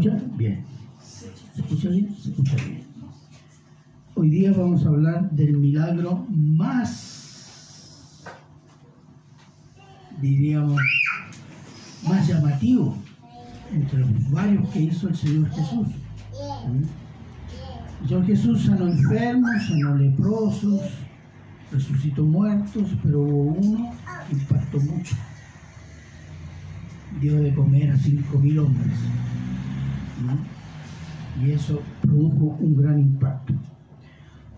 Bien. ¿Se escucha bien? Se escucha bien. Hoy día vamos a hablar del milagro más, diríamos, más llamativo entre los varios que hizo el Señor Jesús. ¿Mm? El Señor Jesús sanó enfermos, sanó leprosos, resucitó muertos, pero hubo uno que impactó mucho. Dio de comer a cinco mil hombres. Y eso produjo un gran impacto.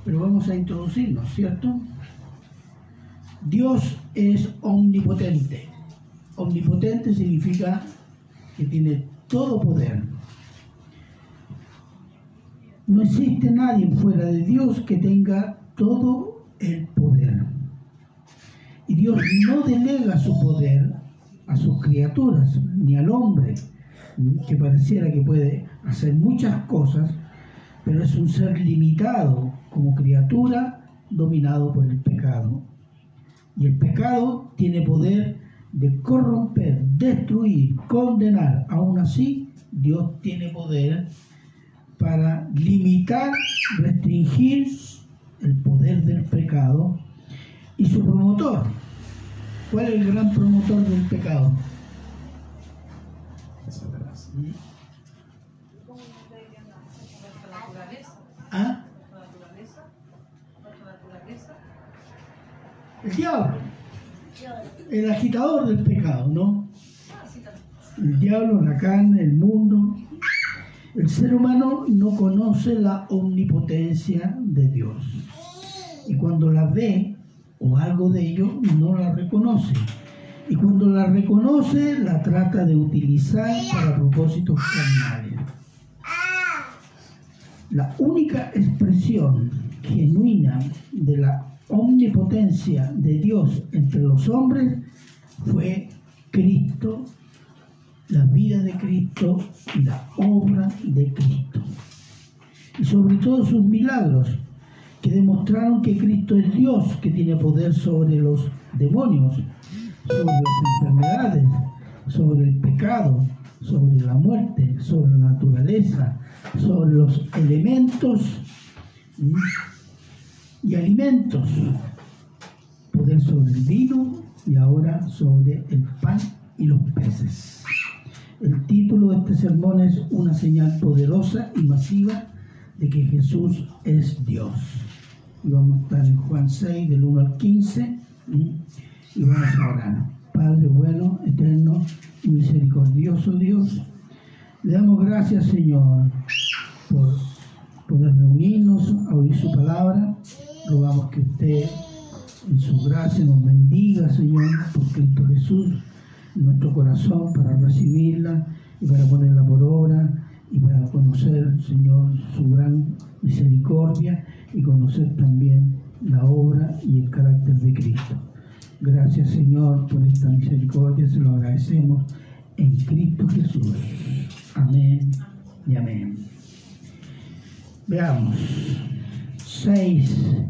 Pero vamos a introducirnos, ¿cierto? Dios es omnipotente. Omnipotente significa que tiene todo poder. No existe nadie fuera de Dios que tenga todo el poder. Y Dios no delega su poder a sus criaturas, ni al hombre, que pareciera que puede hacer muchas cosas, pero es un ser limitado como criatura dominado por el pecado. Y el pecado tiene poder de corromper, destruir, condenar. Aún así, Dios tiene poder para limitar, restringir el poder del pecado y su promotor. ¿Cuál es el gran promotor del pecado? ¿Ah? El diablo. El agitador del pecado, ¿no? El diablo, la carne, el mundo. El ser humano no conoce la omnipotencia de Dios. Y cuando la ve, o algo de ello, no la reconoce. Y cuando la reconoce, la trata de utilizar para propósitos carnales. La única expresión genuina de la omnipotencia de Dios entre los hombres fue Cristo, la vida de Cristo y la obra de Cristo. Y sobre todo sus milagros, que demostraron que Cristo es Dios, que tiene poder sobre los demonios, sobre las enfermedades, sobre el pecado, sobre la muerte, sobre la naturaleza, sobre los elementos y alimentos, poder sobre el vino y ahora sobre el pan y los peces. El título de este sermón es Una señal poderosa y masiva de que Jesús es Dios. Y vamos a estar en Juan 6, del 1 al 15, y vamos a orar. Padre bueno, eterno y misericordioso Dios, le damos gracias, Señor, por poder reunirnos a oír su palabra. Rogamos que usted, en su gracia, nos bendiga, Señor, por Cristo Jesús, en nuestro corazón para recibirla y para ponerla por obra y para conocer, Señor, su gran misericordia y conocer también la obra y el carácter de Cristo. Gracias, Señor, por esta misericordia, se lo agradecemos en Cristo Jesús. Amén y amén. Veamos. 6.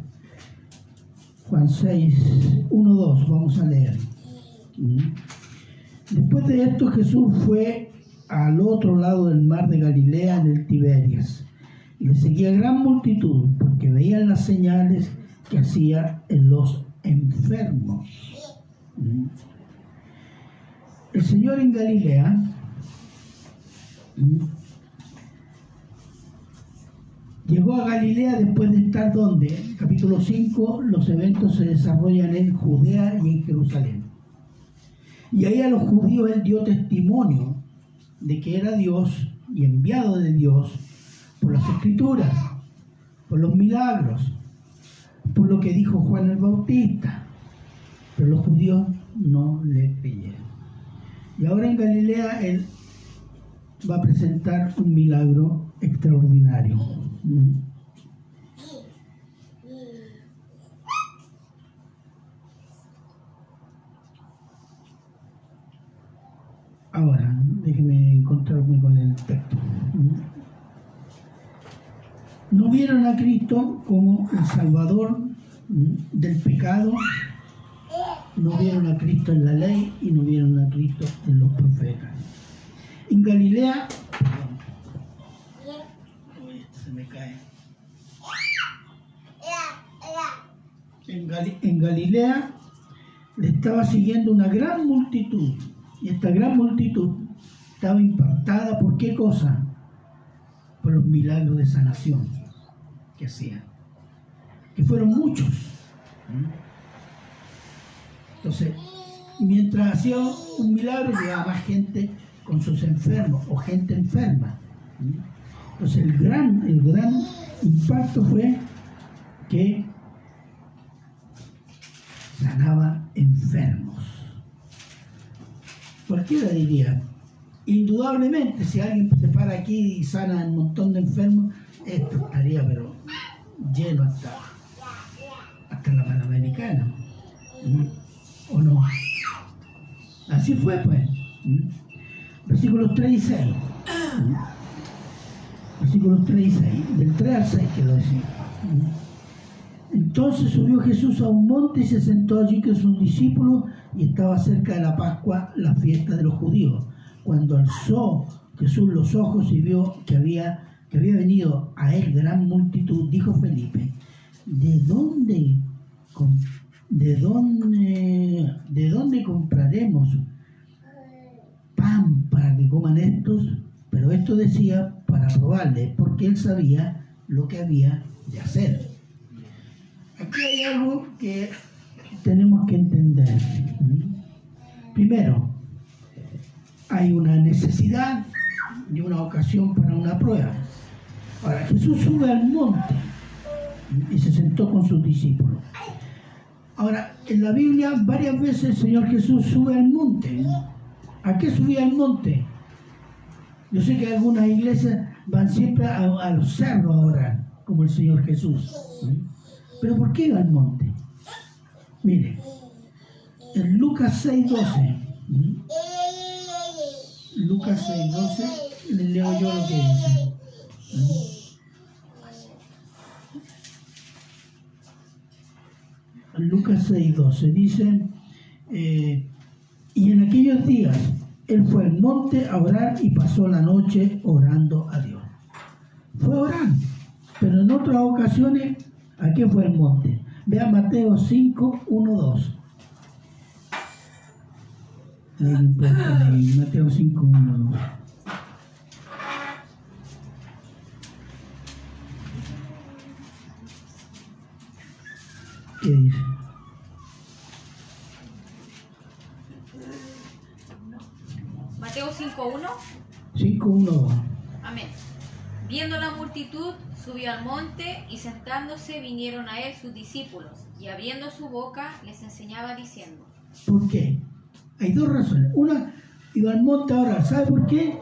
Juan 6, 1, 2. Vamos a leer. Después de esto Jesús fue al otro lado del mar de Galilea en el Tiberias. Y le seguía gran multitud porque veían las señales que hacía en los enfermos. El Señor en Galilea llegó a Galilea después de estar donde, capítulo 5, los eventos se desarrollan en Judea y en Jerusalén. Y ahí a los judíos él dio testimonio de que era Dios y enviado de Dios por las escrituras, por los milagros, por lo que dijo Juan el Bautista. Pero los judíos no le creyeron. Y ahora en Galilea él va a presentar un milagro extraordinario. Ahora, déjeme encontrarme con el texto. No vieron a Cristo como el Salvador del pecado, no vieron a Cristo en la ley y no vieron a Cristo en los profetas. En Galilea, Se me cae. En, en Galilea le estaba siguiendo una gran multitud. Y esta gran multitud estaba impactada por qué cosa? Por los milagros de sanación que hacía. Que fueron muchos. Entonces, mientras hacía un milagro, llegaba gente con sus enfermos o gente enferma. Entonces, el gran, el gran impacto fue que sanaba enfermos. Cualquiera diría, indudablemente, si alguien se para aquí y sana un montón de enfermos, esto estaría, pero lleno hasta, hasta la Panamericana. ¿O no? Así fue, pues. Versículos 3 y 6. ¿Mm? Versículos 3 y 6. Del 3 al 6 quedó decir. Entonces subió Jesús a un monte y se sentó allí con sus discípulos y estaba cerca de la Pascua, la fiesta de los judíos. Cuando alzó Jesús los ojos y vio que había, que había venido a él gran multitud, dijo Felipe, ¿de dónde, de dónde, de dónde compraremos pan para que coman estos? Pero esto decía para probarle, porque él sabía lo que había de hacer. Aquí hay algo que tenemos que entender. Primero, hay una necesidad y una ocasión para una prueba. Ahora, Jesús sube al monte y se sentó con sus discípulos. Ahora, en la Biblia varias veces el Señor Jesús sube al monte. ¿A qué subía al monte? Yo sé que algunas iglesias van siempre a, a los cerros a orar, como el Señor Jesús. Pero ¿por qué iba al monte? Mire, en Lucas 6.12, ¿m? Lucas 6.12, le leo yo lo que dice. Lucas 6.12 dice, eh, y en aquellos días él fue al monte a orar y pasó la noche orando a Dios. Fue orando, pero en otras ocasiones ¿A qué fue el monte? Vea Mateo 5, 1, 2. Ahí, pues, ahí, Mateo 5, 1, 2. ¿Qué dice? Mateo 5.1. 5, 1, 2. Amén. Viendo la multitud, subió al monte y sentándose vinieron a él sus discípulos y abriendo su boca les enseñaba diciendo, ¿Por qué? Hay dos razones. Una, iba al monte a orar. ¿Sabe por qué?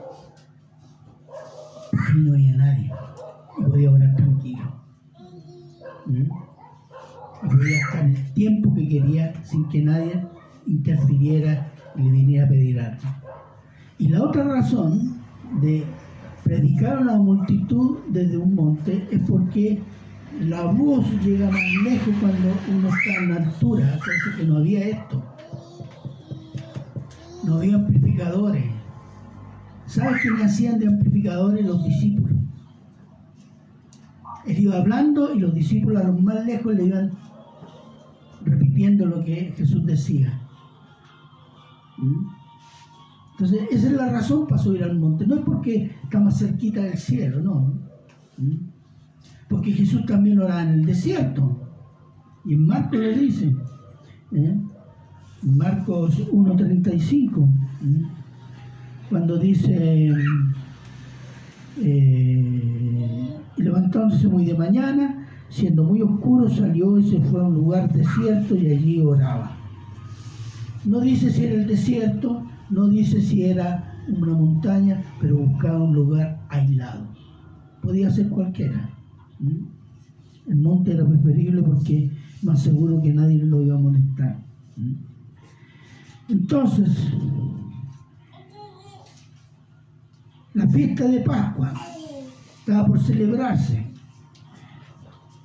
Porque no había nadie. Y podía orar tranquilo. ¿Mm? Y podía estar el tiempo que quería sin que nadie interfiriera y le viniera a pedir algo. Y la otra razón de predicar a una multitud desde un monte es porque la voz llega más lejos cuando uno está en altura. Entonces que no había esto. No había amplificadores. ¿Sabes qué le hacían de amplificadores los discípulos? Él iba hablando y los discípulos a los más lejos le iban repitiendo lo que Jesús decía. ¿Mm? Entonces, esa es la razón para subir al monte. No es porque está más cerquita del cielo, no. ¿Mm? Porque Jesús también oraba en el desierto. Y Marcos lo dice. ¿eh? Marcos 1.35. ¿Mm? Cuando dice, eh, levantándose muy de mañana, siendo muy oscuro, salió y se fue a un lugar desierto y allí oraba. No dice si era el desierto, no dice si era una montaña, pero buscaba un lugar aislado. Podía ser cualquiera. El monte era preferible porque más seguro que nadie lo iba a molestar. Entonces, la fiesta de Pascua estaba por celebrarse.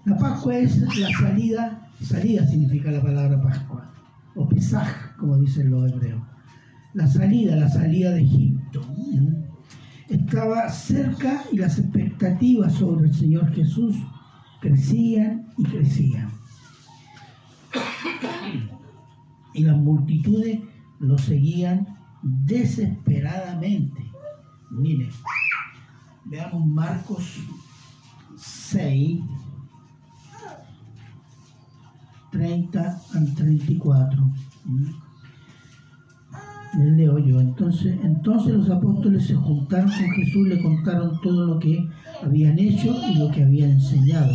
La Pascua es la salida, salida significa la palabra Pascua, o Pesaj, como dicen los hebreos. La salida, la salida de Egipto. Estaba cerca y las expectativas sobre el Señor Jesús crecían y crecían. Y las multitudes lo seguían desesperadamente. Miren, veamos Marcos 6, 30 al 34. Leo yo. Entonces, entonces los apóstoles se juntaron con Jesús, le contaron todo lo que habían hecho y lo que habían enseñado.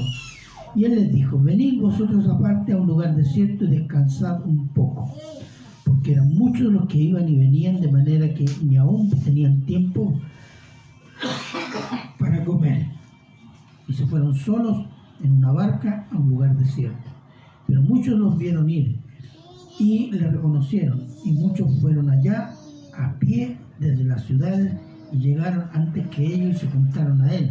Y él les dijo, venid vosotros aparte a un lugar desierto y descansad un poco, porque eran muchos los que iban y venían, de manera que ni aún tenían tiempo para comer. Y se fueron solos en una barca a un lugar desierto. Pero muchos los vieron ir y le reconocieron, y muchos fueron allá a pie desde las ciudades y llegaron antes que ellos y se juntaron a él.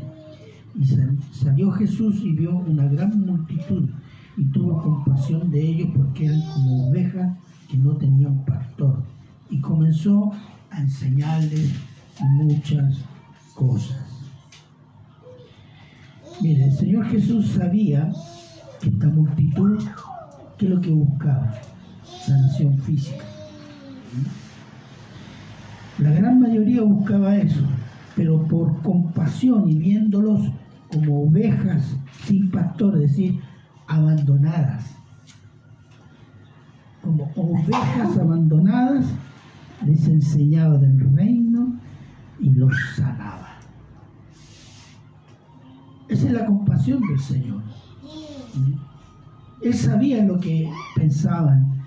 Y salió Jesús y vio una gran multitud y tuvo compasión de ellos porque eran como ovejas que no tenían pastor. Y comenzó a enseñarles muchas cosas. Mire, el Señor Jesús sabía que esta multitud, que es lo que buscaba? Sanación física. La gran mayoría buscaba eso, pero por compasión y viéndolos como ovejas sin pastor, es decir, abandonadas. Como ovejas abandonadas, les enseñaba del reino y los sanaba. Esa es la compasión del Señor. Él sabía lo que pensaban.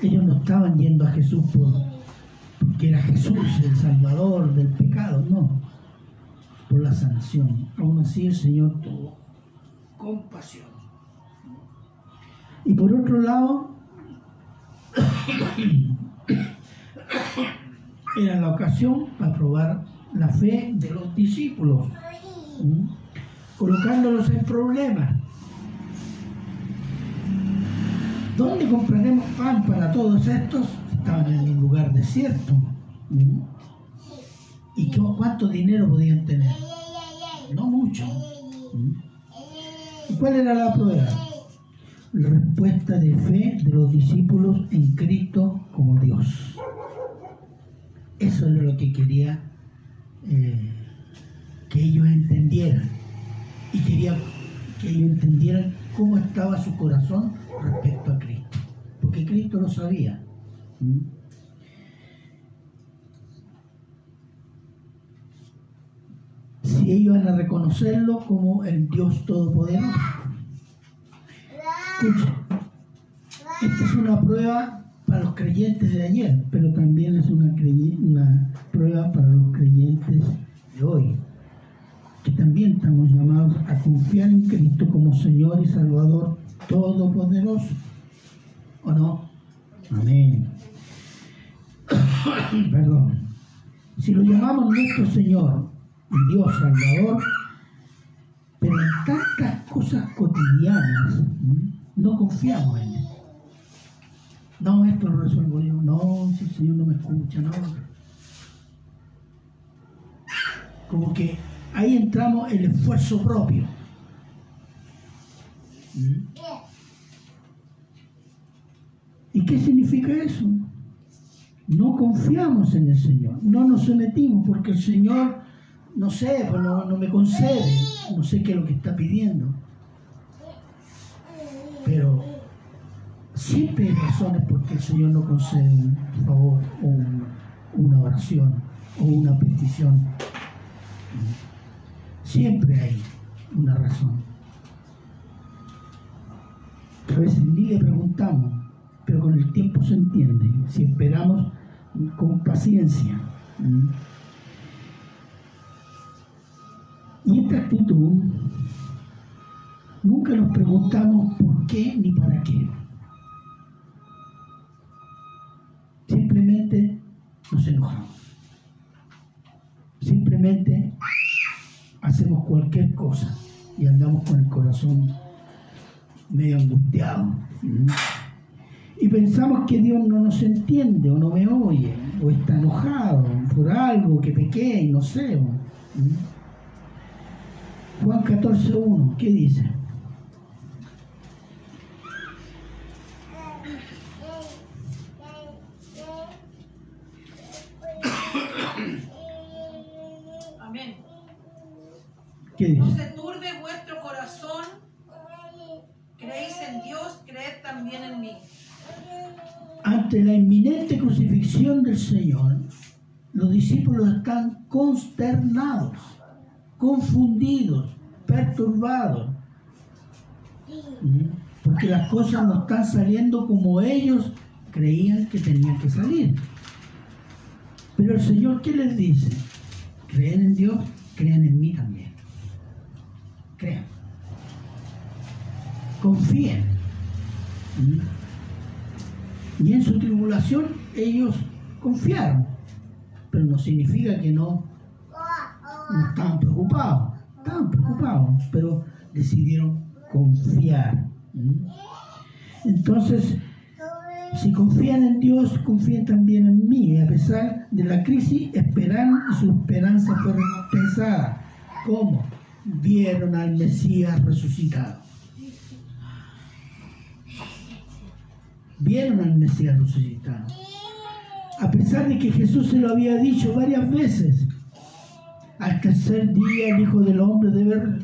Ellos no estaban yendo a Jesús por, porque era Jesús el Salvador del pecado, no por la sanación. Aún así el Señor tuvo compasión. Y por otro lado, era la ocasión para probar la fe de los discípulos, colocándolos en problemas. ¿Dónde compraremos pan para todos estos? Estaban en un lugar desierto. ¿Y cuánto dinero podían tener? No mucho. ¿Y cuál era la prueba? La respuesta de fe de los discípulos en Cristo como Dios. Eso es lo que quería eh, que ellos entendieran. Y quería que ellos entendieran cómo estaba su corazón respecto a Cristo. Porque Cristo lo sabía si ellos van a reconocerlo como el Dios Todopoderoso. Escucha, esta es una prueba para los creyentes de ayer, pero también es una, una prueba para los creyentes de hoy, también estamos llamados a confiar en Cristo como Señor y Salvador Todopoderoso. ¿O no? Amén. Perdón. Si lo llamamos nuestro Señor Dios Salvador, pero en tantas cosas cotidianas no confiamos en Él. No, esto lo resuelvo yo. No, si el Señor no me escucha, no. Como que ahí entramos el esfuerzo propio. ¿Y qué significa eso? No confiamos en el Señor, no nos sometimos porque el Señor no sé, pues no, me concede, no sé qué es lo que está pidiendo. Pero siempre hay razones porque el Señor no concede un favor o una oración o una petición. Siempre hay una razón. A veces ni le preguntamos, pero con el tiempo se entiende. Si esperamos con paciencia. Y esta actitud nunca nos preguntamos por qué ni para qué. Simplemente nos enojamos. Simplemente hacemos cualquier cosa y andamos con el corazón medio angustiado. Y pensamos que Dios no nos entiende o no me oye o está enojado por algo que pequé no sé. Juan 14.1, ¿qué dice? ¿Qué No se turbe vuestro corazón. Creéis en Dios, creed también en mí. Ante la inminente crucifixión del Señor, los discípulos están consternados, confundidos, perturbados, ¿Mm? porque las cosas no están saliendo como ellos creían que tenían que salir. Pero el Señor, ¿qué les dice? Creen en Dios, crean en mí también. Crean. Confíen. Y en su tribulación ellos confiaron, pero no significa que no, no estaban preocupados, estaban preocupados, pero decidieron confiar. Entonces, si confían en Dios, confíen también en mí. A pesar de la crisis, esperaron y su esperanza fue recompensada. ¿Cómo? Vieron al Mesías resucitado. Vieron al Mesías resucitado. A pesar de que Jesús se lo había dicho varias veces, al tercer día el Hijo del Hombre debe...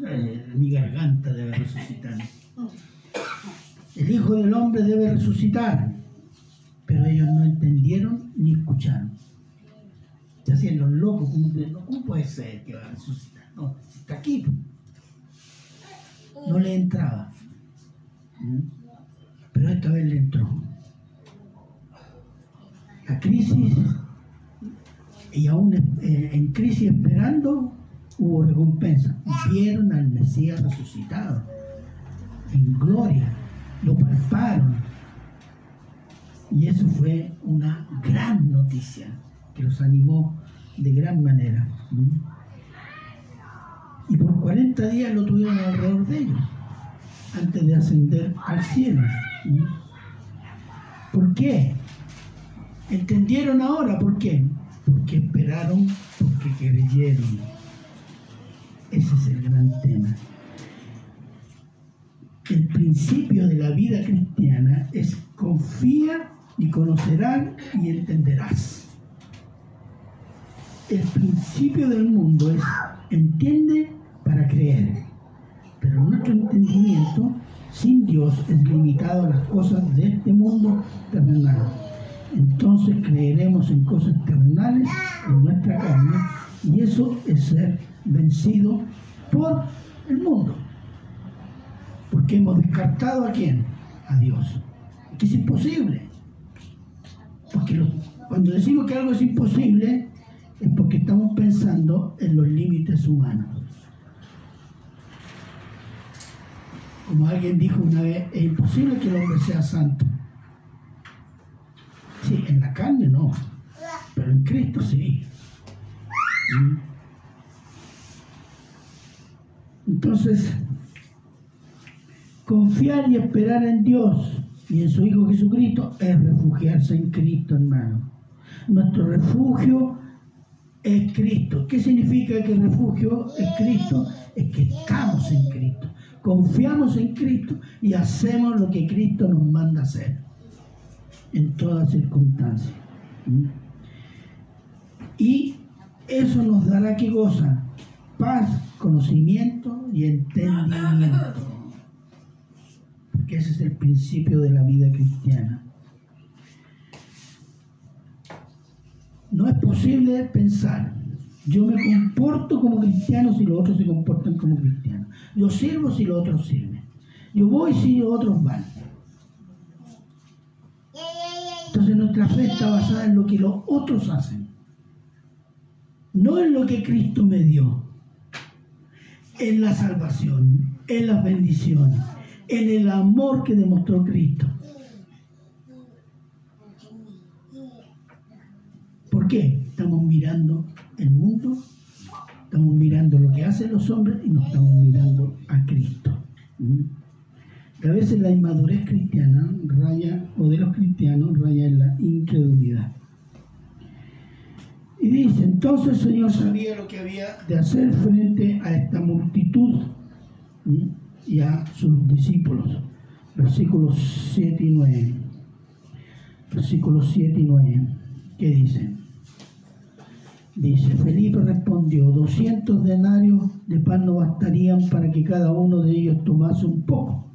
Mi garganta debe resucitar. El Hijo del Hombre debe resucitar. Pero ellos no entendieron ni escucharon. Se los locos, ¿cómo puede ser que va a resucitar? No, está aquí. No le entraba. ¿Mm? Pero esta vez le entró. La crisis, y aún eh, en crisis esperando, hubo recompensa. Vieron al Mesías resucitado en gloria, lo palparon. Y eso fue una gran noticia que los animó de gran manera. Y por 40 días lo tuvieron alrededor de ellos, antes de ascender al cielo. ¿Por qué? ¿Entendieron ahora por qué? Porque esperaron, porque creyeron. Ese es el gran tema. El principio de la vida cristiana es confía y conocerás y entenderás. El principio del mundo es entiende para creer. Pero nuestro entendimiento sin Dios es limitado a las cosas de este mundo terrenal. Entonces creeremos en cosas terrenales en nuestra carne y eso es ser vencido por el mundo. Porque hemos descartado a quién? A Dios. Que es imposible. Porque cuando decimos que algo es imposible estamos pensando en los límites humanos. Como alguien dijo una vez, es imposible que el hombre sea santo. Sí, en la carne no, pero en Cristo sí. Entonces, confiar y esperar en Dios y en su Hijo Jesucristo es refugiarse en Cristo, hermano. Nuestro refugio es Cristo. ¿Qué significa que el refugio es Cristo? Es que estamos en Cristo. Confiamos en Cristo y hacemos lo que Cristo nos manda hacer en todas circunstancias. ¿Mm? Y eso nos dará que goza paz, conocimiento y entendimiento. Porque ese es el principio de la vida cristiana. No es posible pensar, yo me comporto como cristiano si los otros se comportan como cristianos. Yo sirvo si los otros sirven. Yo voy si los otros van. Entonces nuestra fe está basada en lo que los otros hacen, no en lo que Cristo me dio, en la salvación, en las bendiciones, en el amor que demostró Cristo. ¿Por qué? Estamos mirando el mundo, estamos mirando lo que hacen los hombres y no estamos mirando a Cristo. ¿Mm? a veces la inmadurez cristiana raya, o de los cristianos, raya en la incredulidad. Y dice, entonces el Señor sabía lo que había de hacer frente a esta multitud y a sus discípulos. Versículos 7 y 9. Versículos 7 y 9. ¿Qué dice? Dice, Felipe respondió, 200 denarios de pan no bastarían para que cada uno de ellos tomase un poco.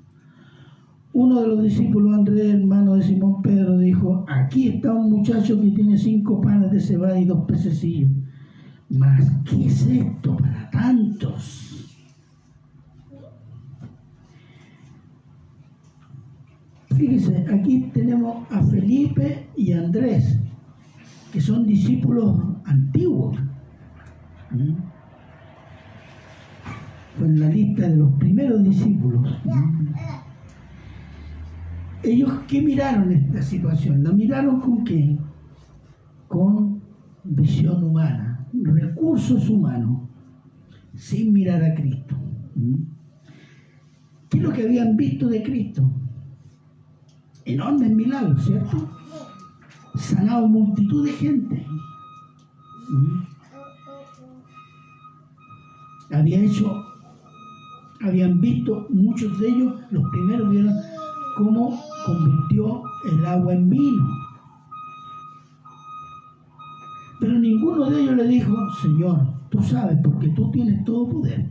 Uno de los discípulos, Andrés, hermano de Simón Pedro, dijo, aquí está un muchacho que tiene cinco panes de cebada y dos pececillos. Mas, ¿qué es esto para tantos? Fíjese, aquí tenemos a Felipe y a Andrés, que son discípulos antiguos. ¿Mm? Fue en la lista de los primeros discípulos. Ellos, ¿qué miraron esta situación? ¿La miraron con qué? Con visión humana, recursos humanos, sin mirar a Cristo. ¿Mm? ¿Qué es lo que habían visto de Cristo? Enormes milagros, ¿cierto? Sanado multitud de gente. Había hecho, habían visto muchos de ellos, los primeros vieron cómo convirtió el agua en vino. Pero ninguno de ellos le dijo, Señor, tú sabes, porque tú tienes todo poder.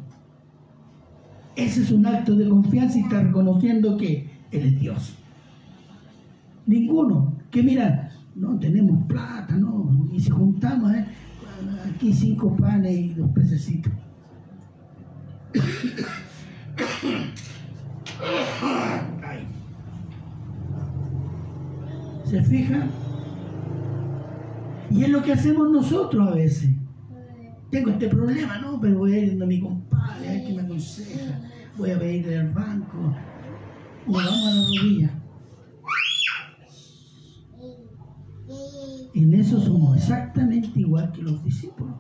Ese es un acto de confianza y está reconociendo que Él es Dios. Ninguno. Que mira, no tenemos plata, no. Y si juntamos ¿eh? Aquí cinco panes y dos pececitos. ¿Se fijan? Y es lo que hacemos nosotros a veces. Tengo este problema, ¿no? Pero voy a ir a mi compadre, a ver qué me aconseja. Voy a pedir del banco. O a la rodilla. En eso somos exactamente igual que los discípulos.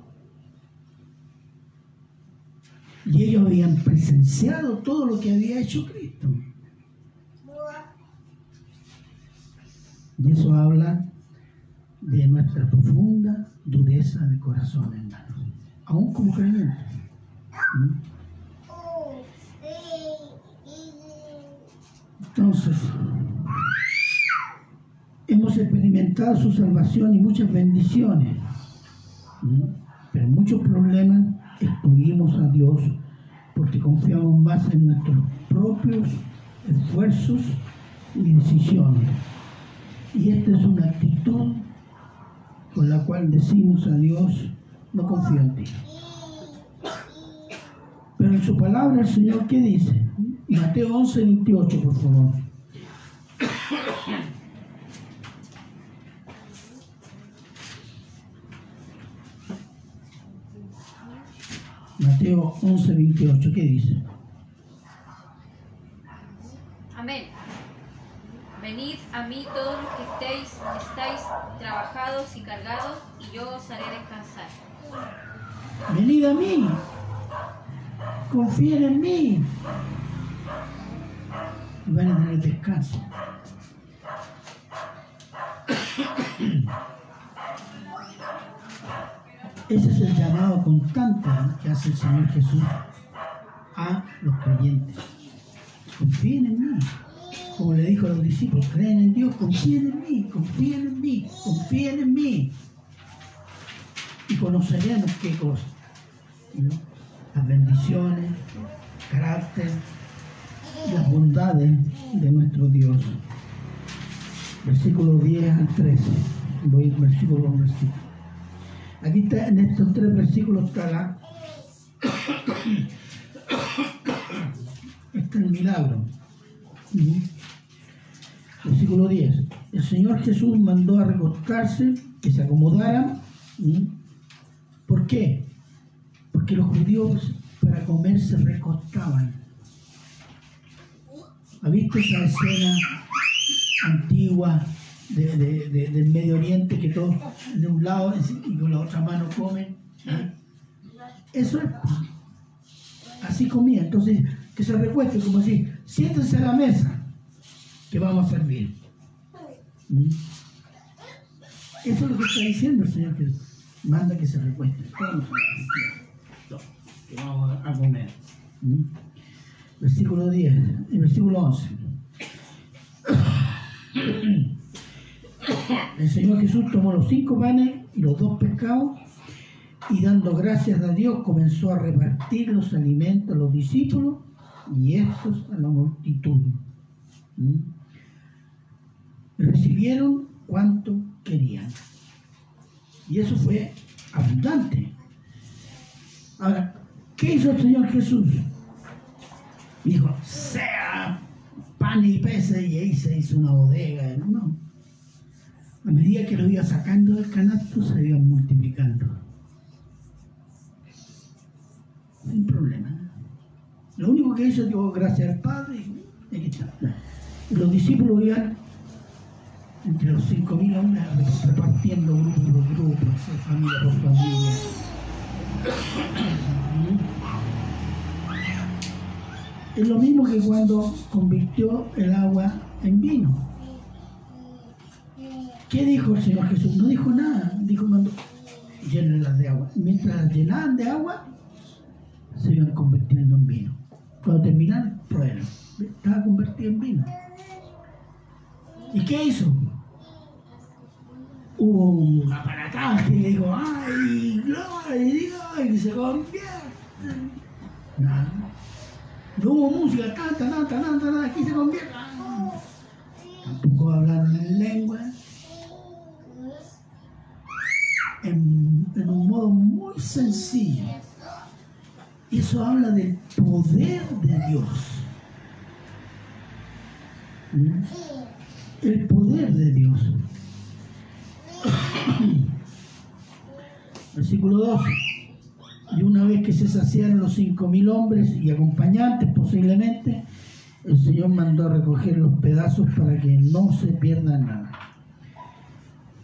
Y ellos habían presenciado todo lo que había hecho Cristo. Y eso habla de nuestra profunda dureza de corazón, hermanos. Aún como creyentes. ¿Mm? Entonces, hemos experimentado su salvación y muchas bendiciones. ¿Mm? Pero muchos problemas excluimos a Dios porque confiamos más en nuestros propios esfuerzos y decisiones. Y esta es una actitud con la cual decimos a Dios, no confío en ti. Pero en su palabra el Señor, ¿qué dice? Mateo 11, 28, por favor. Mateo 11, 28, ¿qué dice? Amén. Venid a mí todos los que estéis, estáis trabajados y cargados, y yo os haré descansar. Venid a mí, confíen en mí. Y van a tener descanso. Ese es el llamado constante que hace el Señor Jesús a los creyentes. Confíen en mí. Como le dijo a los discípulos, creen en Dios, confíen en mí, confíen en mí, confíen en mí. Y conoceremos qué cosa. Las bendiciones, carácter, las bondades de nuestro Dios. Versículo 10 al 13. Voy versículo por versículo. Aquí está, en estos tres versículos está la, está el milagro. Versículo 10. El Señor Jesús mandó a recostarse, que se acomodaran. ¿Por qué? Porque los judíos para comer se recostaban. ¿Ha visto esa escena antigua de- de- de- del Medio Oriente que todos de un lado y con la otra mano comen? ¿Ah? Eso es. Así comía. Entonces, que se recueste como así, siéntense a la mesa que vamos a servir. ¿Mm? Eso es lo que está diciendo el Señor que manda que se recuesten. Que vamos a comer. ¿Mm? Versículo 10, el versículo 11. El Señor Jesús tomó los cinco panes y los dos pescados y dando gracias a Dios comenzó a repartir los alimentos a los discípulos y estos a la multitud. ¿Mm? Recibieron cuanto querían. Y eso fue abundante. Ahora, ¿qué hizo el Señor Jesús? Dijo, sea pan y peces, y ahí se hizo una bodega. No. A medida que lo iba sacando del canasto, se iban multiplicando. Sin problema. Lo único que hizo, dio gracias al Padre, y aquí está. Los discípulos iban entre los 5.000 hombres repartiendo grupo por grupo, familia por familia. Es lo mismo que cuando convirtió el agua en vino. ¿Qué dijo el Señor Jesús? No dijo nada. Dijo cuando llénenlas de agua. Mientras llenaban de agua, se iban convirtiendo en vino. Cuando terminaron, prueban. Estaba convertido en vino. ¿Y qué hizo? Hubo un aparataje que dijo, ¡ay, gloria a Dios! Y se convierte. Nada. No hubo música, ta, ta, ta, ta, ta, ta, aquí se convierte. Tampoco hablaron en lengua. En, un modo muy sencillo. Y eso habla del poder de Dios. El poder de Dios. Versículo 12. Y una vez que se saciaron los cinco mil hombres y acompañantes posiblemente, el Señor mandó a recoger los pedazos para que no se pierda nada.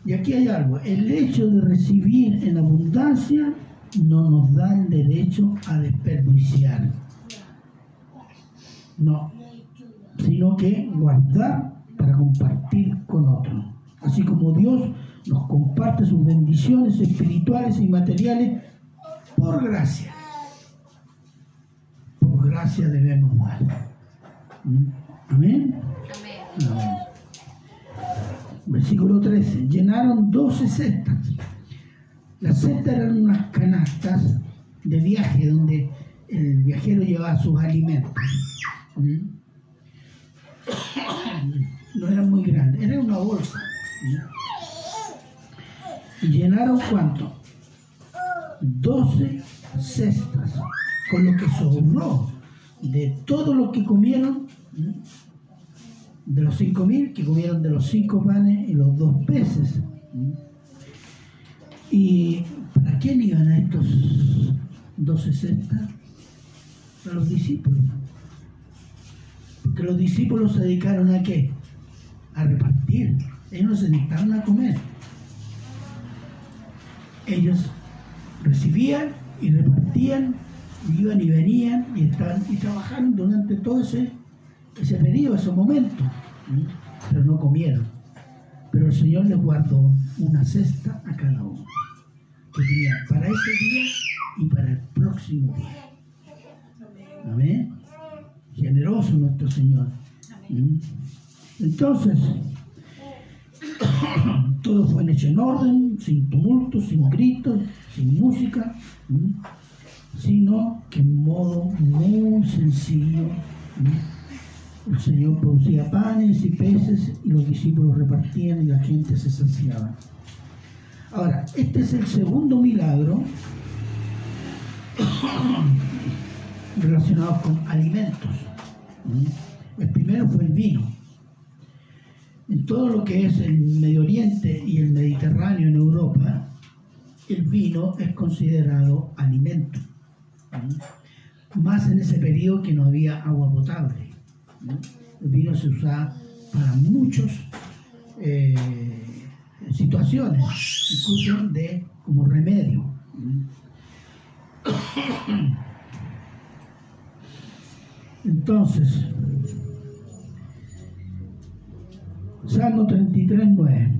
Y aquí hay algo, el hecho de recibir en abundancia no nos da el derecho a desperdiciar. No, sino que guardar para compartir con otros. Así como Dios nos comparte sus bendiciones espirituales y materiales por gracia. Por gracia debemos dar. ¿Mm? Amén. Amén. Amén. Versículo 13. Llenaron 12 cestas. Las cestas eran unas canastas de viaje donde el viajero llevaba sus alimentos. ¿Mm? No eran muy grandes, era una bolsa. ¿Mm? Llenaron cuánto? 12 cestas, con lo que sobró de todo lo que comieron, ¿m? De los cinco mil que comieron de los cinco panes y los dos peces. ¿Y para quién iban a estos 12 cestas? Para los discípulos. Porque los discípulos se dedicaron a qué? A repartir. Ellos no se dedicaron a comer. Ellos recibían y repartían, iban y venían y, estaban, y trabajaron durante todo ese, ese periodo, ese momento, ¿m? pero no comieron. Pero el Señor les guardó una cesta a cada uno, que tenía para ese día y para el próximo día. Amén. Generoso nuestro Señor. Entonces, todo fue hecho en orden, sin tumultos, sin gritos, sin música, sino que en modo muy sencillo. El Señor producía panes y peces y los discípulos repartían y la gente se saciaba. Ahora, este es el segundo milagro relacionado con alimentos. El primero fue el vino. En todo lo que es el Medio Oriente y el Mediterráneo en Europa, el vino es considerado alimento. Más en ese periodo que no había agua potable. El vino se usa para muchas eh, situaciones, incluso de, como remedio. Entonces, Salmo 33, 9.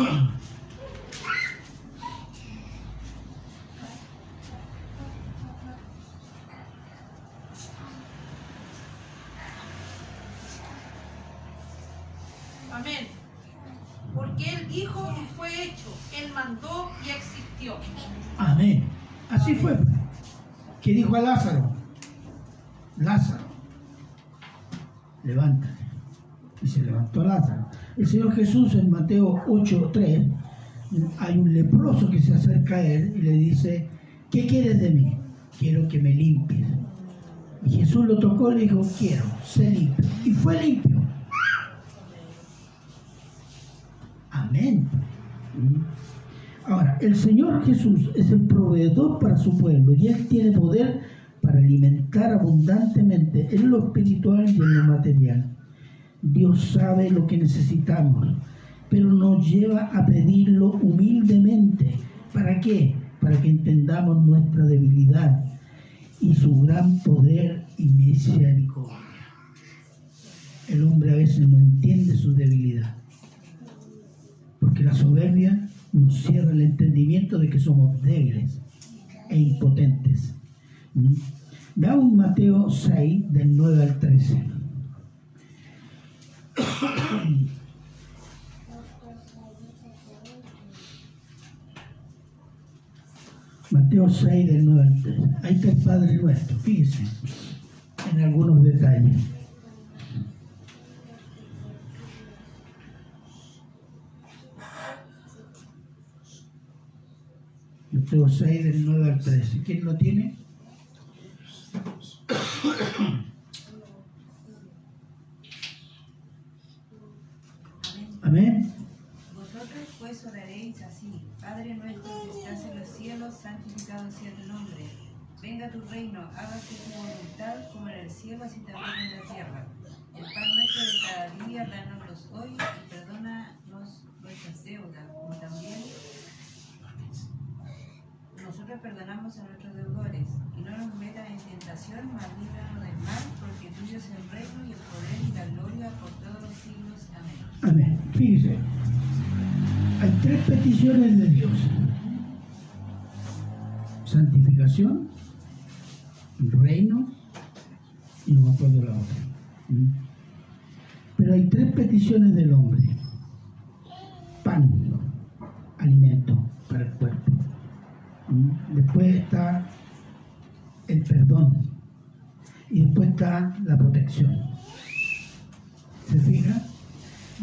Amén. Porque Él dijo y fue hecho. Él mandó y existió. Amén. Así fue. ¿Qué dijo a Lázaro? Lázaro, levántate. Y se levantó Lázaro. El Señor Jesús en Mateo 8:3, hay un leproso que se acerca a él y le dice, ¿qué quieres de mí? Quiero que me limpies. Y Jesús lo tocó y le dijo, quiero, sé limpio. Y fue limpio. Amén. Ahora, el Señor Jesús es el proveedor para su pueblo y Él tiene poder para alimentar abundantemente en lo espiritual y en lo material. Dios sabe lo que necesitamos, pero nos lleva a pedirlo humildemente. ¿Para qué? Para que entendamos nuestra debilidad y su gran poder y misericordia. El hombre a veces no entiende su debilidad, porque la soberbia nos cierra el entendimiento de que somos débiles e impotentes. ¿Mm? Veamos Mateo 6, del 9 al 13. Mateo 6, del 9 al 13. Ahí está el Padre Nuestro, fíjese, en algunos detalles. Mateo 6, del 9 al 13. ¿Quién lo tiene? Santificado sea tu nombre. Venga tu reino, hágase tu voluntad como en el cielo, así también en la tierra. El pan nuestro de cada día, danoslos hoy y perdónanos nuestras deudas, como también nosotros perdonamos a nuestros deudores. Y no nos metas en tentación, mas líbranos del mal, porque tuyo es el reino y el poder y la gloria por todos los siglos. Amén. Amén. Fíjese, hay tres peticiones de Dios. Santificación, reino y no me acuerdo la otra. ¿Mm? Pero hay tres peticiones del hombre. Pan, alimento para el cuerpo. ¿Mm? Después está el perdón. Y después está la protección. ¿Se fija?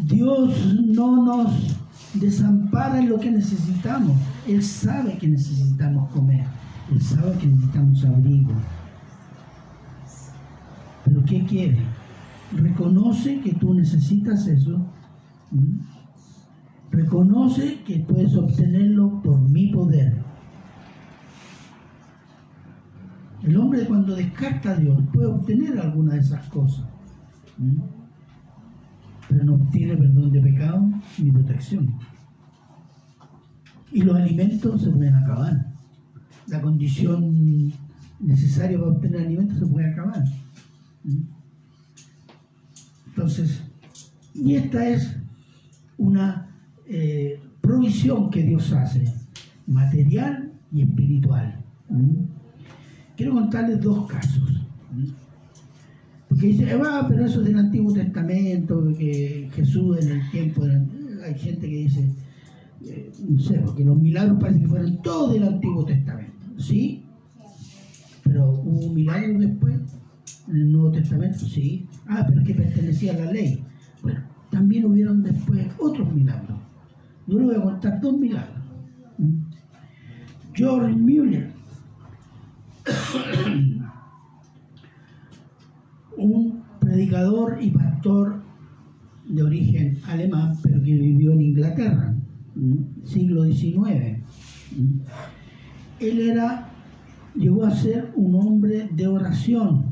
Dios no nos desampara en lo que necesitamos. Él sabe que necesitamos comer. Él sabe que necesitamos abrigo. Pero ¿qué quiere? Reconoce que tú necesitas eso. Reconoce que puedes obtenerlo por mi poder. El hombre cuando descarta a Dios puede obtener alguna de esas cosas. ¿Mm? Pero no obtiene perdón de pecado ni protección. Y los alimentos se pueden acabar. La condición necesaria para obtener alimentos se puede acabar. Entonces, y esta es una eh, provisión que Dios hace, material y espiritual. Quiero contarles dos casos. Porque dice, va, pero eso es del Antiguo Testamento, que Jesús en el tiempo, hay gente que dice, eh, no sé, porque los milagros parece que fueron todos del Antiguo Testamento, ¿sí? Pero hubo milagros después, en el Nuevo Testamento, sí. Ah, pero que pertenecía a la ley. Bueno, también hubieron después otros milagros. Yo le voy a contar dos milagros. ¿Mm? George Mueller, un predicador y pastor de origen alemán, pero que vivió en Inglaterra, siglo XIX. Él era, llegó a ser un hombre de oración.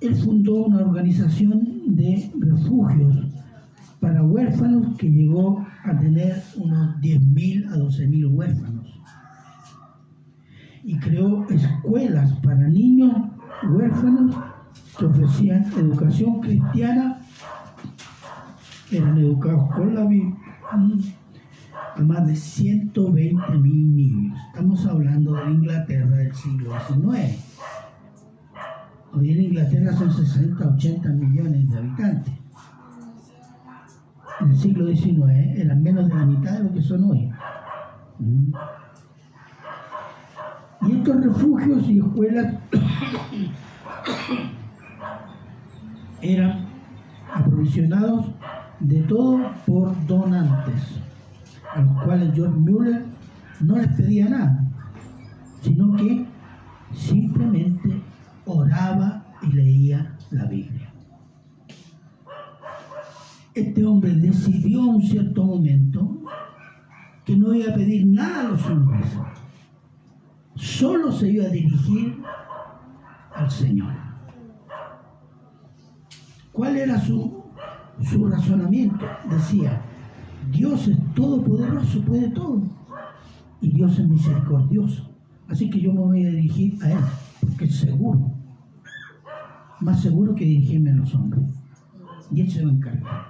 Él fundó una organización de refugios para huérfanos que llegó a tener unos 10.000 a 12.000 huérfanos. Y creó escuelas para niños huérfanos que ofrecían educación cristiana, eran educados con la Biblia a más de 120 mil niños. Estamos hablando de Inglaterra del siglo XIX. Hoy en Inglaterra son 60, 80 millones de habitantes. En el siglo XIX eran menos de la mitad de lo que son hoy. Y estos refugios y escuelas eran aprovisionados de todo por donantes, a los cuales George Mueller no les pedía nada, sino que simplemente oraba y leía la Biblia. Este hombre decidió en un cierto momento que no iba a pedir nada a los hombres, solo se iba a dirigir al Señor. ¿Cuál era su, su razonamiento? Decía, Dios es todopoderoso, puede todo. Y Dios es misericordioso. Así que yo me voy a dirigir a Él, porque es seguro. Más seguro que dirigirme a los hombres. Y Él se va a encargar.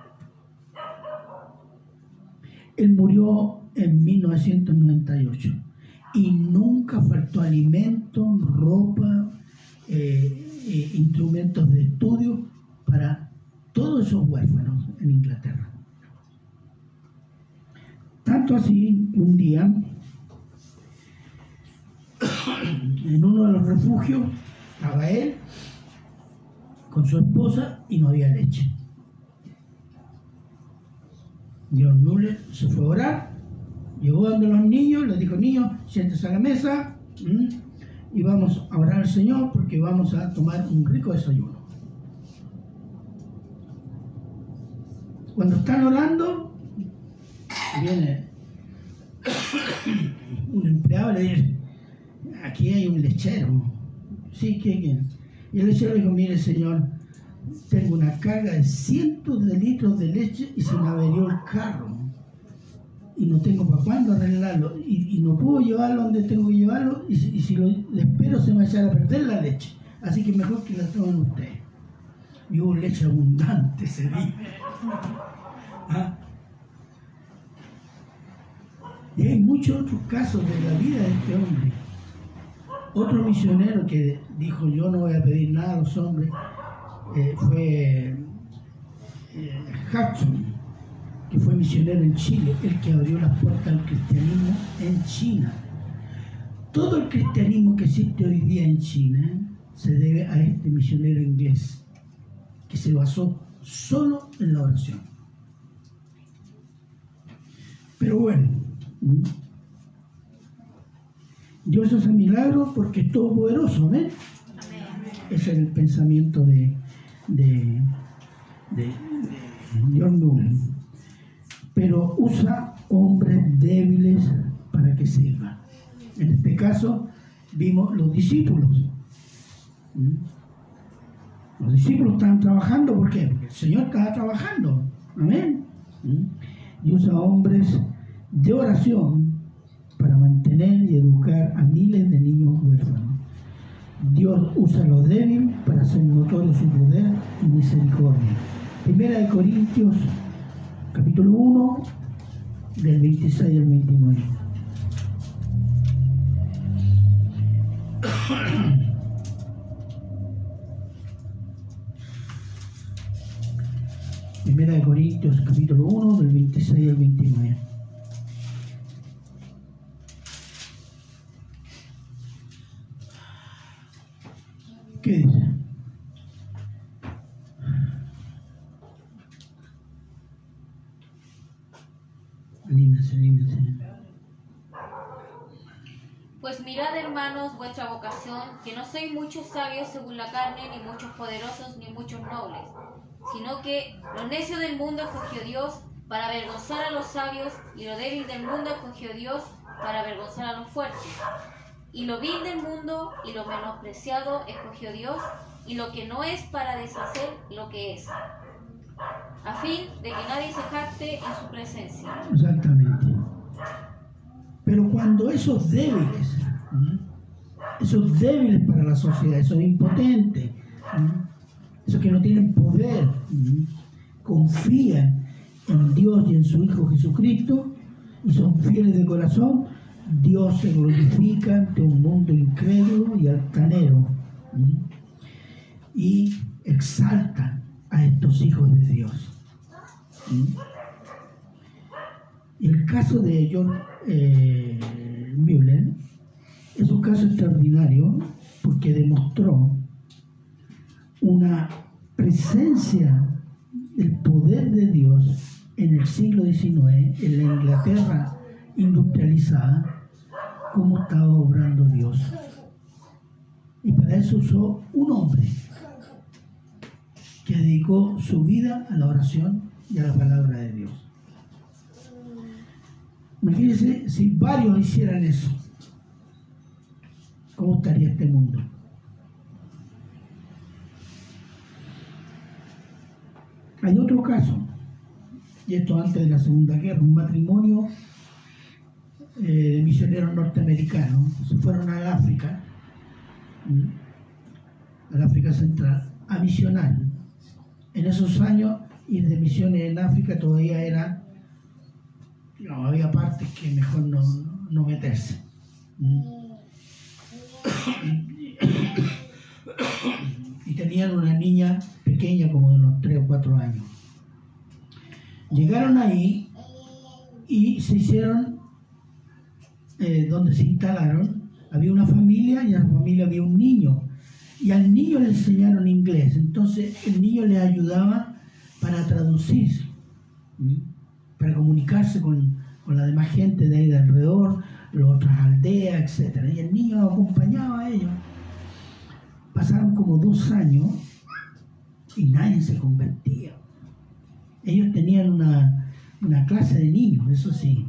Él murió en 1998 y nunca faltó alimento, ropa, eh, eh, instrumentos de estudio para todos esos huérfanos en Inglaterra. Tanto así un día, en uno de los refugios, estaba él con su esposa y no había leche. John Muller se fue a orar, llegó donde los niños, les dijo, niños, siéntese a la mesa y vamos a orar al Señor porque vamos a tomar un rico desayuno. Cuando están orando, viene un empleado le dice, aquí hay un lechero. Sí, ¿quién? Y el lechero dijo, mire señor, tengo una carga de cientos de litros de leche y se me averió el carro. Y no tengo para cuándo arreglarlo. Y, no puedo llevarlo donde tengo que llevarlo. Y, si lo espero se me va a echar a perder la leche. Así que mejor que la tomen ustedes. Y hubo leche abundante ese día. ¿Ah? Y hay muchos otros casos de la vida de este hombre. Otro misionero que dijo, yo no voy a pedir nada a los hombres, eh, fue eh, Hudson, que fue misionero en Chile, el que abrió las puertas al cristianismo en China. Todo el cristianismo que existe hoy día en China se debe a este misionero inglés, que se basó solo en la oración. Pero bueno, Dios hace milagros porque es todopoderoso, ¿ven? Ese es el pensamiento de, de, de, John Pero usa hombres débiles para que sirvan. En este caso, vimos los discípulos. ¿Mm? Los discípulos estaban trabajando, ¿por qué? Porque el Señor estaba trabajando. Amén. ¿Mm? Y usa hombres de oración para mantener y educar a miles de niños huérfanos. Dios usa lo débil para hacer notorio su poder y misericordia. Primera de Corintios, capítulo 1, del 26 al 29. Primera de Corintios, capítulo 1, del 26 al 29. ¿Qué dice? Pues mirad, hermanos, vuestra vocación, que no sois muchos sabios según la carne, ni muchos poderosos, ni muchos nobles, sino que lo necio del mundo escogió Dios para avergonzar a los sabios, y lo débil del mundo escogió Dios para avergonzar a los fuertes. Y lo vil del mundo y lo menospreciado escogió Dios, y lo que no es para deshacer lo que es, a fin de que nadie se jacte en su presencia. Exactamente. Pero cuando esos débiles, esos débiles para la sociedad, esos impotentes, esos que no tienen poder, confían en Dios y en su Hijo Jesucristo y son fieles de corazón, Dios se glorifica ante un mundo incrédulo y altanero y exalta a estos hijos de Dios. El caso de John eh, es un caso extraordinario porque demostró una presencia del poder de Dios en el siglo XIX, en la Inglaterra industrializada, cómo estaba obrando Dios. Y para eso usó un hombre que dedicó su vida a la oración y a la palabra de Dios. Imagínense si varios hicieran eso. ¿Cómo estaría este mundo? Hay otro caso, y esto antes de la Segunda Guerra, un matrimonio eh, de misioneros norteamericanos, se fueron al África, al África Central, a misionar. En esos años, ir de misiones en África todavía era no, había partes que mejor no, no meterse. Y tenían una niña pequeña, como de unos 3 o 4 años. Llegaron ahí y se hicieron, eh, donde se instalaron, había una familia y en la familia había un niño. Y al niño le enseñaron inglés. Entonces el niño le ayudaba para traducir. ¿Mm? Para comunicarse con, con, la demás gente de ahí de alrededor, las otras aldeas, etc. Y el niño acompañaba a ellos. Pasaron como dos años y nadie se convertía. Ellos tenían una, una clase de niños, eso sí.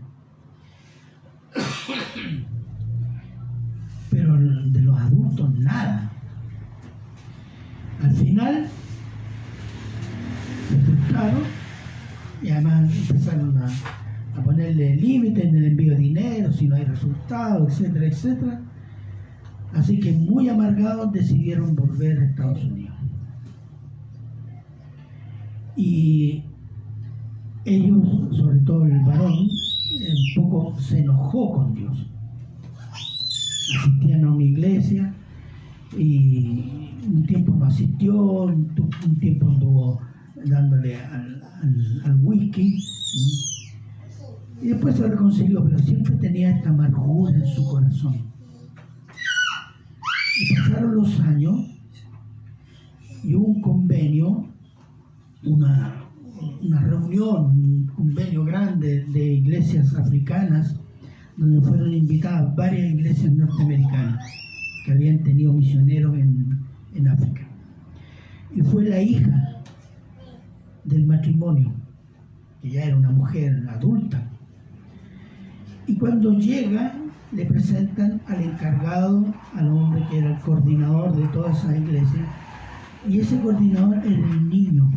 Pero de los adultos nada. Al final se frustraron y además empezaron a, a ponerle límites en el envío de dinero, si no hay resultados, etcétera, etcétera. Así que muy amargados decidieron volver a Estados Unidos. Y ellos, sobre todo el varón, un poco se enojó con Dios. Asistían a una iglesia y un tiempo no asistió, un tiempo anduvo dándole al, al, al whisky. Y después se reconcilió, pero siempre tenía esta amargura en su corazón. Y pasaron los años y hubo un convenio, una, una reunión, un convenio grande de iglesias africanas, donde fueron invitadas varias iglesias norteamericanas que habían tenido misioneros en, en África. Y fue la hija del matrimonio, que ya era una mujer adulta. Y cuando llega, le presentan al encargado, al hombre que era el coordinador de toda esa iglesia, y ese coordinador era el niño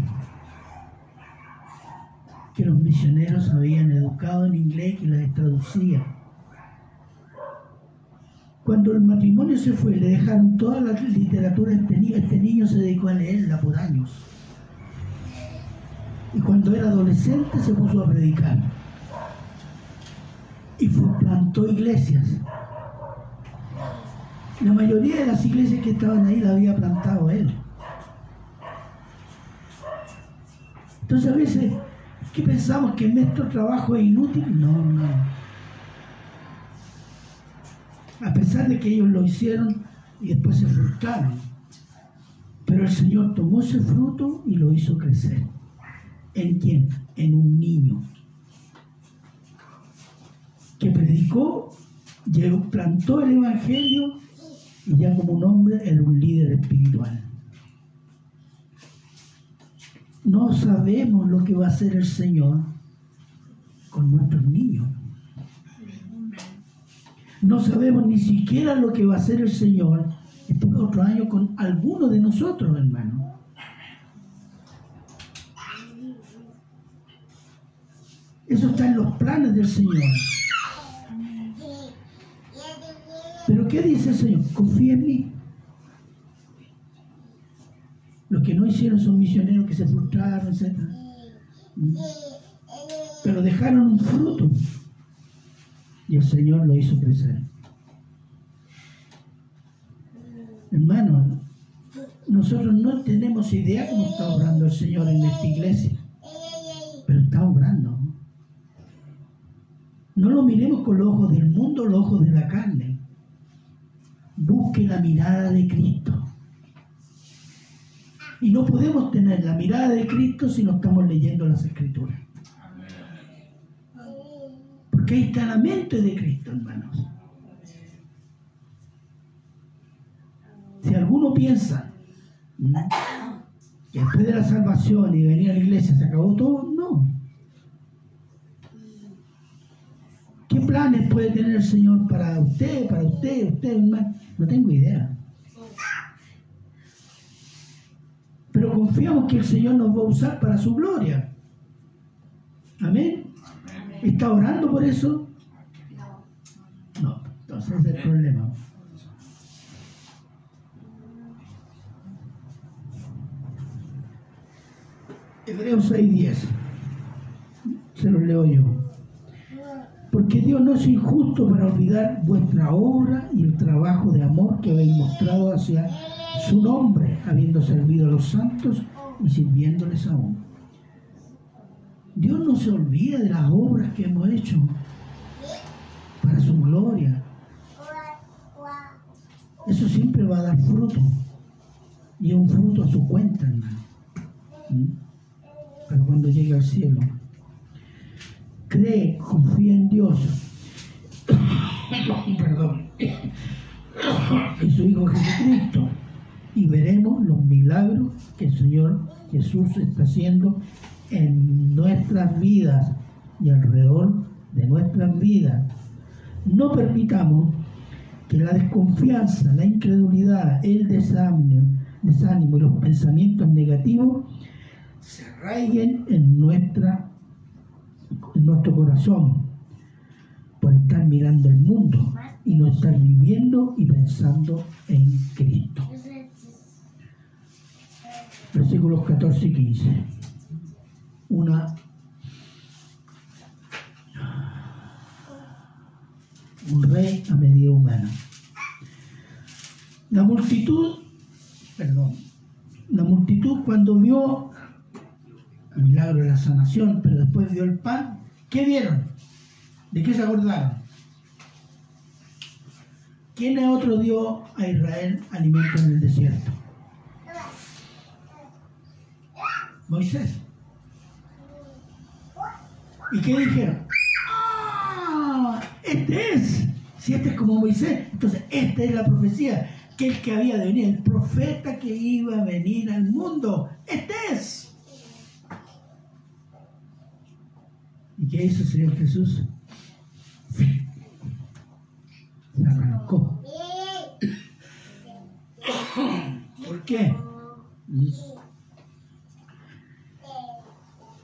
que los misioneros habían educado en inglés y les traducía. Cuando el matrimonio se fue, le dejaron toda la literatura este niño, este niño se dedicó a leerla por años y cuando era adolescente se puso a predicar. Y plantó iglesias. La mayoría de las iglesias que estaban ahí la había plantado él. Entonces a veces, ¿qué pensamos? ¿Que nuestro trabajo es inútil? No, no. A pesar de que ellos lo hicieron y después se frustraron. Pero el Señor tomó ese fruto y lo hizo crecer. ¿En quién? En un niño que predicó, plantó el Evangelio y ya como un hombre era un líder espiritual. No sabemos lo que va a hacer el Señor con nuestros niños. No sabemos ni siquiera lo que va a hacer el Señor este otro año con alguno de nosotros, hermano. Eso está en los planes del Señor. Pero ¿qué dice el Señor? Confía en mí. Los que no hicieron son misioneros que se frustraron, etc. Pero dejaron un fruto. Y el Señor lo hizo crecer. Hermano, nosotros no tenemos idea cómo está obrando el Señor en esta iglesia, pero está obrando. No lo miremos con los ojos del mundo, los ojos de la carne. Busque la mirada de Cristo. Y no podemos tener la mirada de Cristo si no estamos leyendo las Escrituras. Porque ahí está la mente de Cristo, hermanos. Si alguno piensa que después de la salvación y venir a la iglesia se acabó todo, no. ¿Qué planes puede tener el Señor para usted, para usted, usted, hermano? No tengo idea. Pero confiamos que el Señor nos va a usar para su gloria. Amén. ¿Está orando por eso? No. Entonces es el problema. Hebreos 6:10. Se lo leo yo. Porque Dios no es injusto para olvidar vuestra obra y el trabajo de amor que habéis mostrado hacia su nombre, habiendo servido a los santos y sirviéndoles aún. Dios no se olvida de las obras que hemos hecho para su gloria. Eso siempre va a dar fruto. Y es un fruto a su cuenta, hermano. ¿Mm? Pero cuando llegue al cielo, cree, confía en Dios. Perdón. En su Hijo Jesucristo. Y veremos los milagros que el Señor Jesús está haciendo en nuestras vidas y alrededor de nuestras vidas. No permitamos que la desconfianza, la incredulidad, el desánimo, desánimo y los pensamientos negativos se arraiguen en, nuestra, en nuestro corazón por estar mirando el mundo y no estar viviendo y pensando en Cristo. Versículos 14 y 15. Una un rey a medida humana. La multitud, perdón, la multitud cuando vio el milagro de la sanación, pero después vio el pan, ¿qué vieron? ¿De qué se acordaron? ¿Quién otro dio a Israel alimento en el desierto? Moisés. ¿Y qué dijeron? ¡Ah! Este es. Si este es como Moisés, entonces esta es la profecía. Que el que había de venir, el profeta que iba a venir al mundo. Este es. ¿Y qué hizo el Señor Jesús? Se arrancó. ¿Por qué?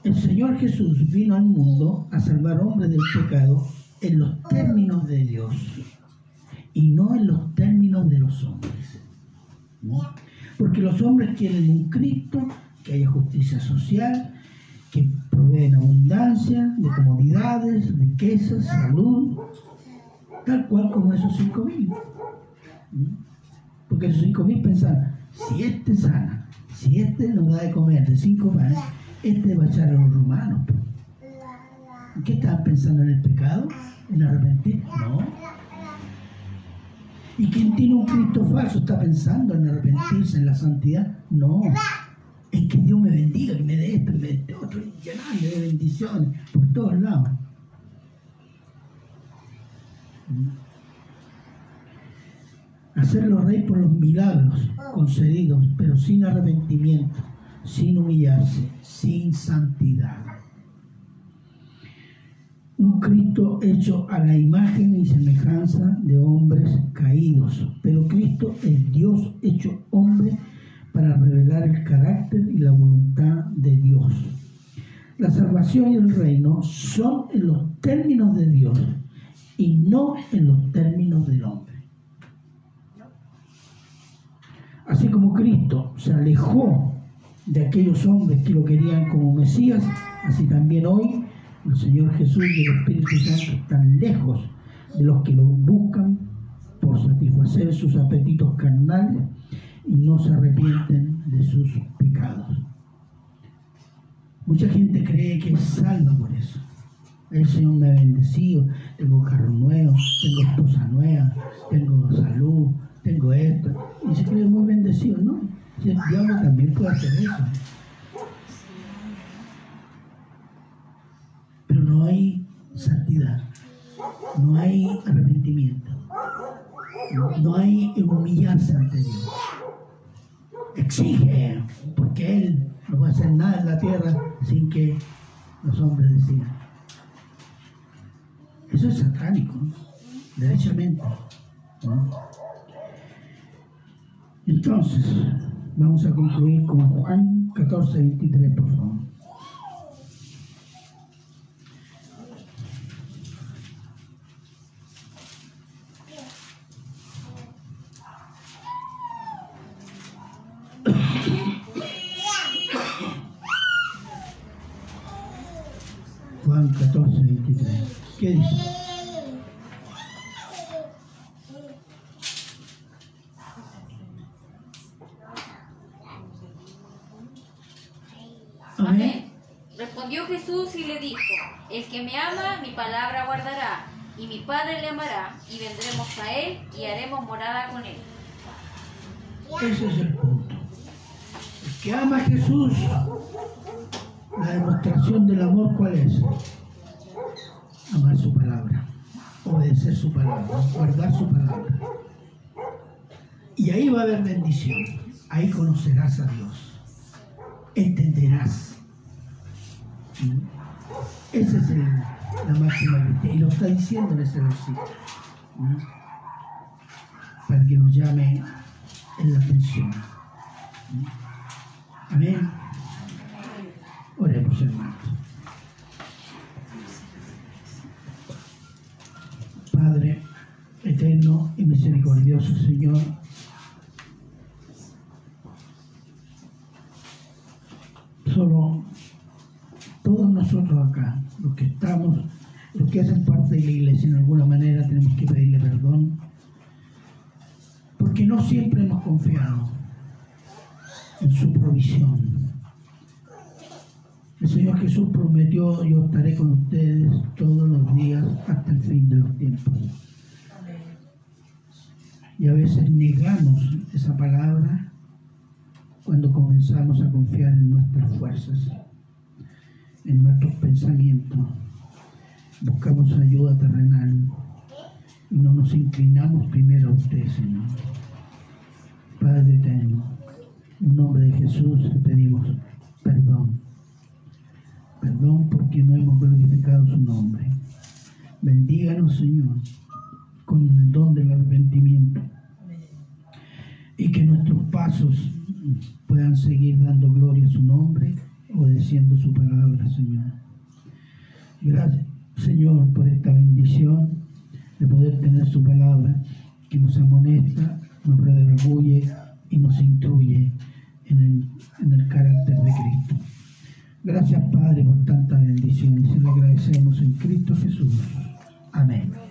El Señor Jesús vino al mundo a salvar hombres del pecado en los términos de Dios y no en los términos de los hombres. Porque los hombres quieren un Cristo que haya justicia social, que provee en abundancia de comodidades, riquezas, salud, tal cual como esos cinco mil. Porque esos cinco mil pensaban, si este sana, si este nos da de comer de cinco panes, este va a echar a los romanos. ¿Qué estaban pensando en el pecado? ¿En arrepentir? No. ¿Y quien tiene un Cristo falso está pensando en arrepentirse, en la santidad? No. Es que Dios me bendiga, que me dé esto, que me dé otro, y llenarme de bendiciones por todos lados. Hacerlo rey por los milagros concedidos, pero sin arrepentimiento, sin humillarse, sin santidad. Un Cristo hecho a la imagen y semejanza de hombres caídos, pero Cristo es Dios hecho hombre para revelar el carácter y la voluntad de Dios. La salvación y el reino son en los términos de Dios y no en los términos del hombre. Así como Cristo se alejó de aquellos hombres que lo querían como Mesías, así también hoy el Señor Jesús y el Espíritu Santo están lejos de los que lo buscan por satisfacer sus apetitos carnales y no se arrepienten de sus pecados. Mucha gente cree que es salva por eso. El Señor me ha bendecido, tengo carro nuevo, tengo esposa nueva, tengo salud, tengo esto. Y se cree muy bendecido, ¿no? El diablo también puede hacer eso. Pero no hay santidad, no hay arrepentimiento, no hay humillarse ante Dios. Exige, porque Él no va a hacer nada en la tierra sin que los hombres decidan. Eso es satánico, ¿no? derechamente. ¿no? Entonces, vamos a concluir con Juan 14, 23, por favor. Juan 14, 23. ¿Qué dice? Amén. Respondió Jesús y le dijo, el que me ama, mi palabra guardará, y mi Padre le amará, y vendremos a él y haremos morada con él. Ese es el punto. El que ama a Jesús, la demostración del amor, ¿cuál es? Amar su palabra, obedecer su palabra, guardar su palabra. Y ahí va a haber bendición. Ahí conocerás a Dios. Entenderás. ¿Mm? Esa es el- la máxima virtud. Y lo está diciendo en ese versículo. ¿Mm? Para que nos llame en la atención. ¿Mm? Amén. Oremos, hermanos. Padre eterno y misericordioso Señor, solo todos nosotros acá, los que estamos, los que hacen parte de la iglesia en alguna manera, tenemos que pedirle perdón, porque no siempre hemos confiado en su provisión. El Señor Jesús prometió, yo estaré con ustedes todos los días hasta el fin de los tiempos. Y a veces negamos esa palabra cuando comenzamos a confiar en nuestras fuerzas, en nuestros pensamientos. Buscamos ayuda terrenal y no nos inclinamos primero a usted, Señor. Padre eterno, en nombre de Jesús pedimos perdón. Perdón porque no hemos glorificado su nombre. Bendíganos, Señor, con el don del arrepentimiento. Y que nuestros pasos puedan seguir dando gloria a su nombre, obedeciendo su palabra, Señor. Gracias, Señor, por esta bendición de poder tener su palabra que nos amonesta, nos redarguye y nos instruye en el, en el carácter de Cristo. Gracias, Padre, por tantas bendiciones y le agradecemos en Cristo Jesús. Amén.